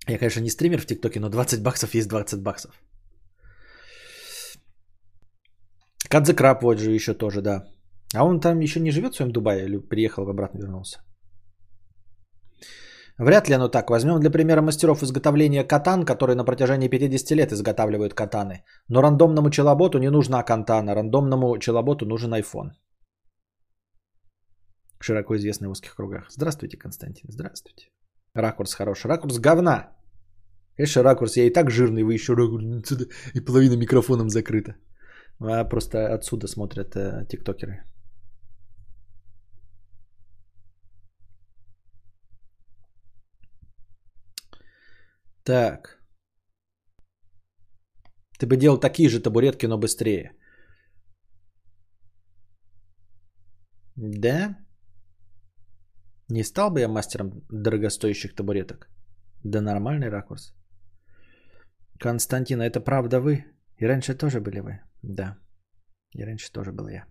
Я, конечно, не стример в ТикТоке, но 20 баксов есть 20 баксов. Кадзе Краб вот же еще тоже, да. А он там еще не живет в своем Дубае или приехал обратно вернулся? Вряд ли оно так. Возьмем для примера мастеров изготовления катан, которые на протяжении 50 лет изготавливают катаны. Но рандомному челоботу не нужна катана, рандомному челоботу нужен iPhone. Широко известный в узких кругах. Здравствуйте, Константин. Здравствуйте. Ракурс хороший. Ракурс говна. Конечно, ракурс, я и так жирный, вы еще ракурс, и половина микрофоном закрыта. А просто отсюда смотрят э, тиктокеры. Так. Ты бы делал такие же табуретки, но быстрее. Да? Не стал бы я мастером дорогостоящих табуреток? Да нормальный ракурс. Константин, а это правда вы? И раньше тоже были вы? Да. И раньше тоже был я.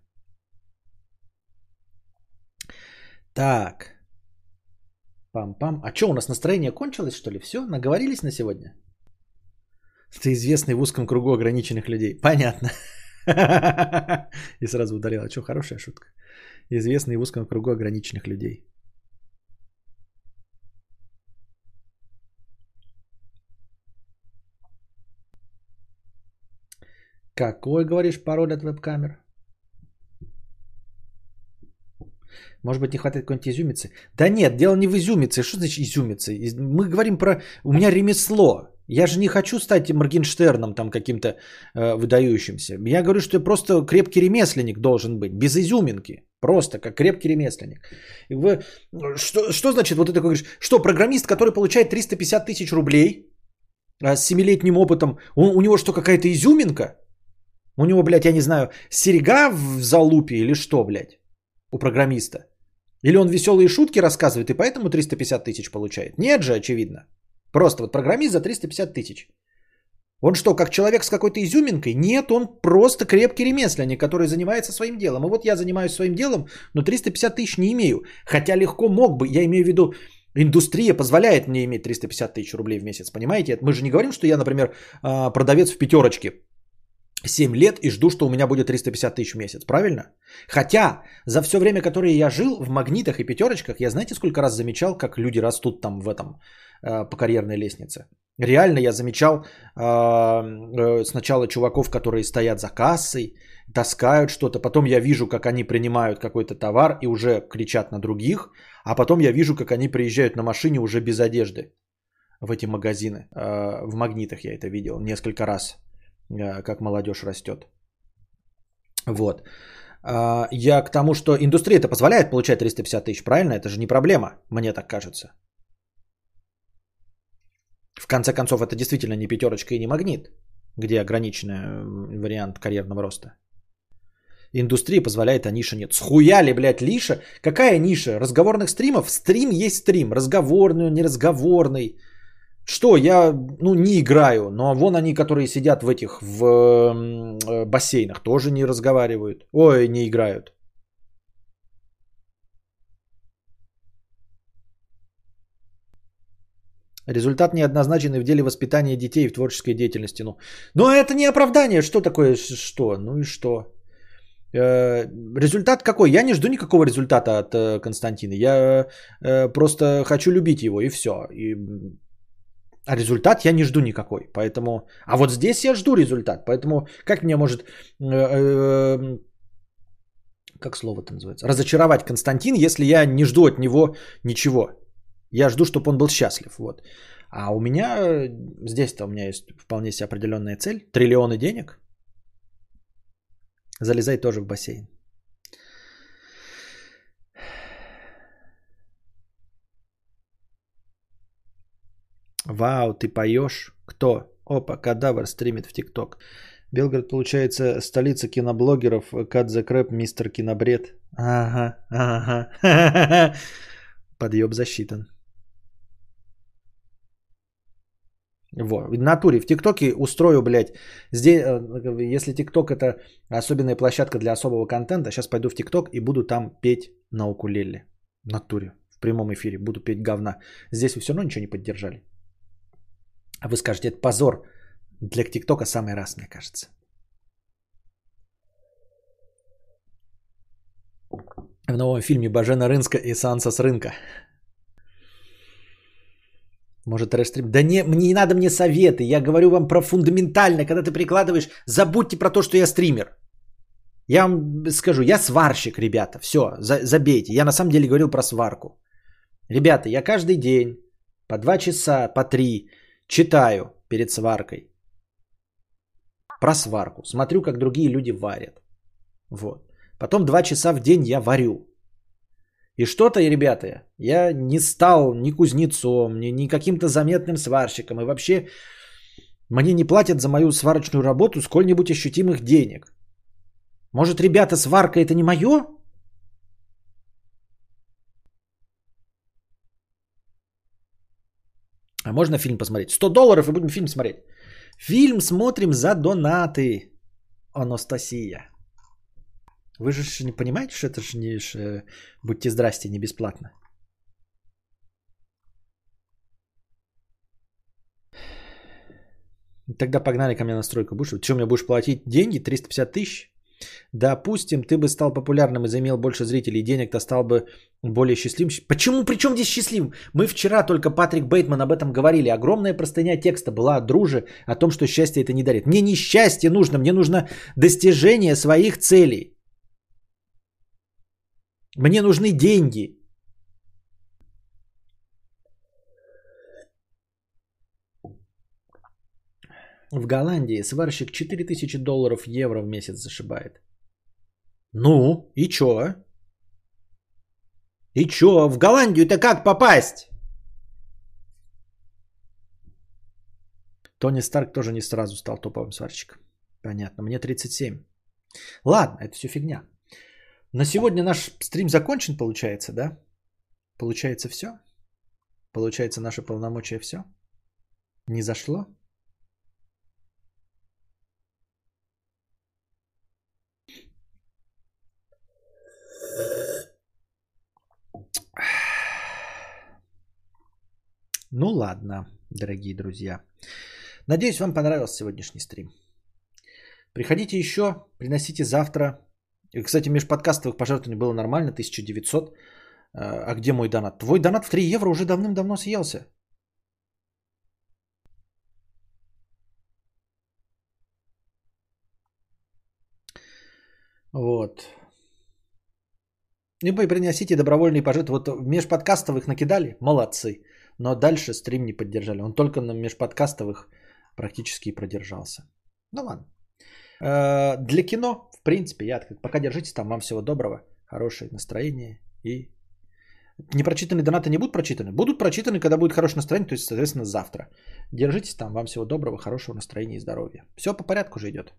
Так. Пам-пам. А что, у нас настроение кончилось, что ли? Все? Наговорились на сегодня? Ты известный в узком кругу ограниченных людей. Понятно. И сразу ударил. А что, хорошая шутка. Известный в узком кругу ограниченных людей. Какой, говоришь, пароль от веб-камер? Может быть, не хватает какой-нибудь изюмицы? Да нет, дело не в изюмице. Что значит изюмица? Мы говорим про... У меня ремесло. Я же не хочу стать Моргенштерном там каким-то э, выдающимся. Я говорю, что я просто крепкий ремесленник должен быть, без изюминки. Просто как крепкий ремесленник. Вы, что, что значит вот это говоришь? Что, программист, который получает 350 тысяч рублей а с 7-летним опытом, он, у него что, какая-то изюминка? У него, блядь, я не знаю, серега в залупе или что, блядь, у программиста? Или он веселые шутки рассказывает и поэтому 350 тысяч получает? Нет же, очевидно. Просто вот программист за 350 тысяч. Он что, как человек с какой-то изюминкой? Нет, он просто крепкий ремесленник, который занимается своим делом. И вот я занимаюсь своим делом, но 350 тысяч не имею. Хотя легко мог бы, я имею в виду, индустрия позволяет мне иметь 350 тысяч рублей в месяц, понимаете? Мы же не говорим, что я, например, а, продавец в пятерочке 7 лет и жду, что у меня будет 350 тысяч в месяц, правильно? Хотя за все время, которое я жил в магнитах и пятерочках, я знаете, сколько раз замечал, как люди растут там в этом, э, по карьерной лестнице. Реально я замечал э, э, сначала чуваков, которые стоят за кассой, таскают что-то, потом я вижу, как они принимают какой-то товар и уже кричат на других, а потом я вижу, как они приезжают на машине уже без одежды в эти магазины. В магнитах я это видел несколько раз как молодежь растет. Вот. А, я к тому, что индустрия это позволяет получать 350 тысяч, правильно? Это же не проблема, мне так кажется. В конце концов, это действительно не пятерочка и не магнит, где ограниченный вариант карьерного роста. Индустрия позволяет, а ниша нет. Схуяли, блядь, лиша? Какая ниша? Разговорных стримов? Стрим есть стрим. Разговорный, неразговорный. Что, я ну, не играю, но вон они, которые сидят в этих в э, бассейнах, тоже не разговаривают. Ой, не играют. Результат неоднозначен и в деле воспитания детей в творческой деятельности. Ну, но это не оправдание. Что такое? Что? Ну и что? Э, результат какой? Я не жду никакого результата от э, Константина. Я просто хочу любить его и все. И а результат я не жду никакой. Поэтому... А вот здесь я жду результат. Поэтому как мне может... Э, э, как слово-то называется? Разочаровать Константин, если я не жду от него ничего. Я жду, чтобы он был счастлив. Вот. А у меня здесь-то у меня есть вполне себе определенная цель. Триллионы денег. Залезай тоже в бассейн. Вау, ты поешь? Кто? Опа, кадавр стримит в ТикТок. Белгород, получается, столица киноблогеров. Кат за крэп, мистер кинобред. Ага, ага. Подъеб засчитан. Во, в натуре, в ТикТоке устрою, блядь, здесь, э, если ТикТок это особенная площадка для особого контента, сейчас пойду в ТикТок и буду там петь на укулеле. В натуре, в прямом эфире, буду петь говна. Здесь вы все равно ничего не поддержали. А вы скажете, это позор. Для ТикТока самый раз, мне кажется. В новом фильме Бажена Рынска и Санса с рынка. Может, рестрим? Да не, не надо мне советы. Я говорю вам про фундаментально. Когда ты прикладываешь, забудьте про то, что я стример. Я вам скажу, я сварщик, ребята. Все, за, забейте. Я на самом деле говорил про сварку. Ребята, я каждый день по два часа, по три Читаю перед сваркой. Про сварку. Смотрю, как другие люди варят. Вот. Потом два часа в день я варю. И что-то, ребята, я не стал ни кузнецом, ни, ни каким-то заметным сварщиком. И вообще мне не платят за мою сварочную работу сколь-нибудь ощутимых денег. Может, ребята, сварка это не мое? А можно фильм посмотреть? 100 долларов и будем фильм смотреть. Фильм смотрим за донаты. Анастасия. Вы же не понимаете, что это же не... Ш... Будьте здрасте, не бесплатно. Тогда погнали ко мне на стройку. Будешь? Что, мне будешь платить деньги? 350 тысяч? Допустим, ты бы стал популярным и заимел больше зрителей, и денег-то стал бы более счастливым. Почему? Причем здесь счастливым? Мы вчера только Патрик Бейтман об этом говорили. Огромная простыня текста была от дружи о том, что счастье это не дарит. Мне не счастье нужно, мне нужно достижение своих целей. Мне нужны деньги. В Голландии сварщик 4000 долларов евро в месяц зашибает. Ну, и чё? И чё? В Голландию-то как попасть? Тони Старк тоже не сразу стал топовым сварщиком. Понятно, мне 37. Ладно, это все фигня. На сегодня наш стрим закончен, получается, да? Получается все? Получается, наше полномочия все? Не зашло? Ну ладно, дорогие друзья. Надеюсь, вам понравился сегодняшний стрим. Приходите еще, приносите завтра. И, кстати, межподкастовых пожертвований было нормально, 1900. А где мой донат? Твой донат в 3 евро уже давным-давно съелся. Вот. И приносите добровольные пожертвования. Вот межподкастовых накидали? Молодцы. Но дальше стрим не поддержали. Он только на межподкастовых практически продержался. Ну ладно. Э, для кино, в принципе, я открыт. Пока держитесь там. Вам всего доброго. Хорошее настроение. И непрочитанные донаты не будут прочитаны? Будут прочитаны, когда будет хорошее настроение, то есть, соответственно, завтра. Держитесь там. Вам всего доброго, хорошего настроения и здоровья. Все по порядку же идет.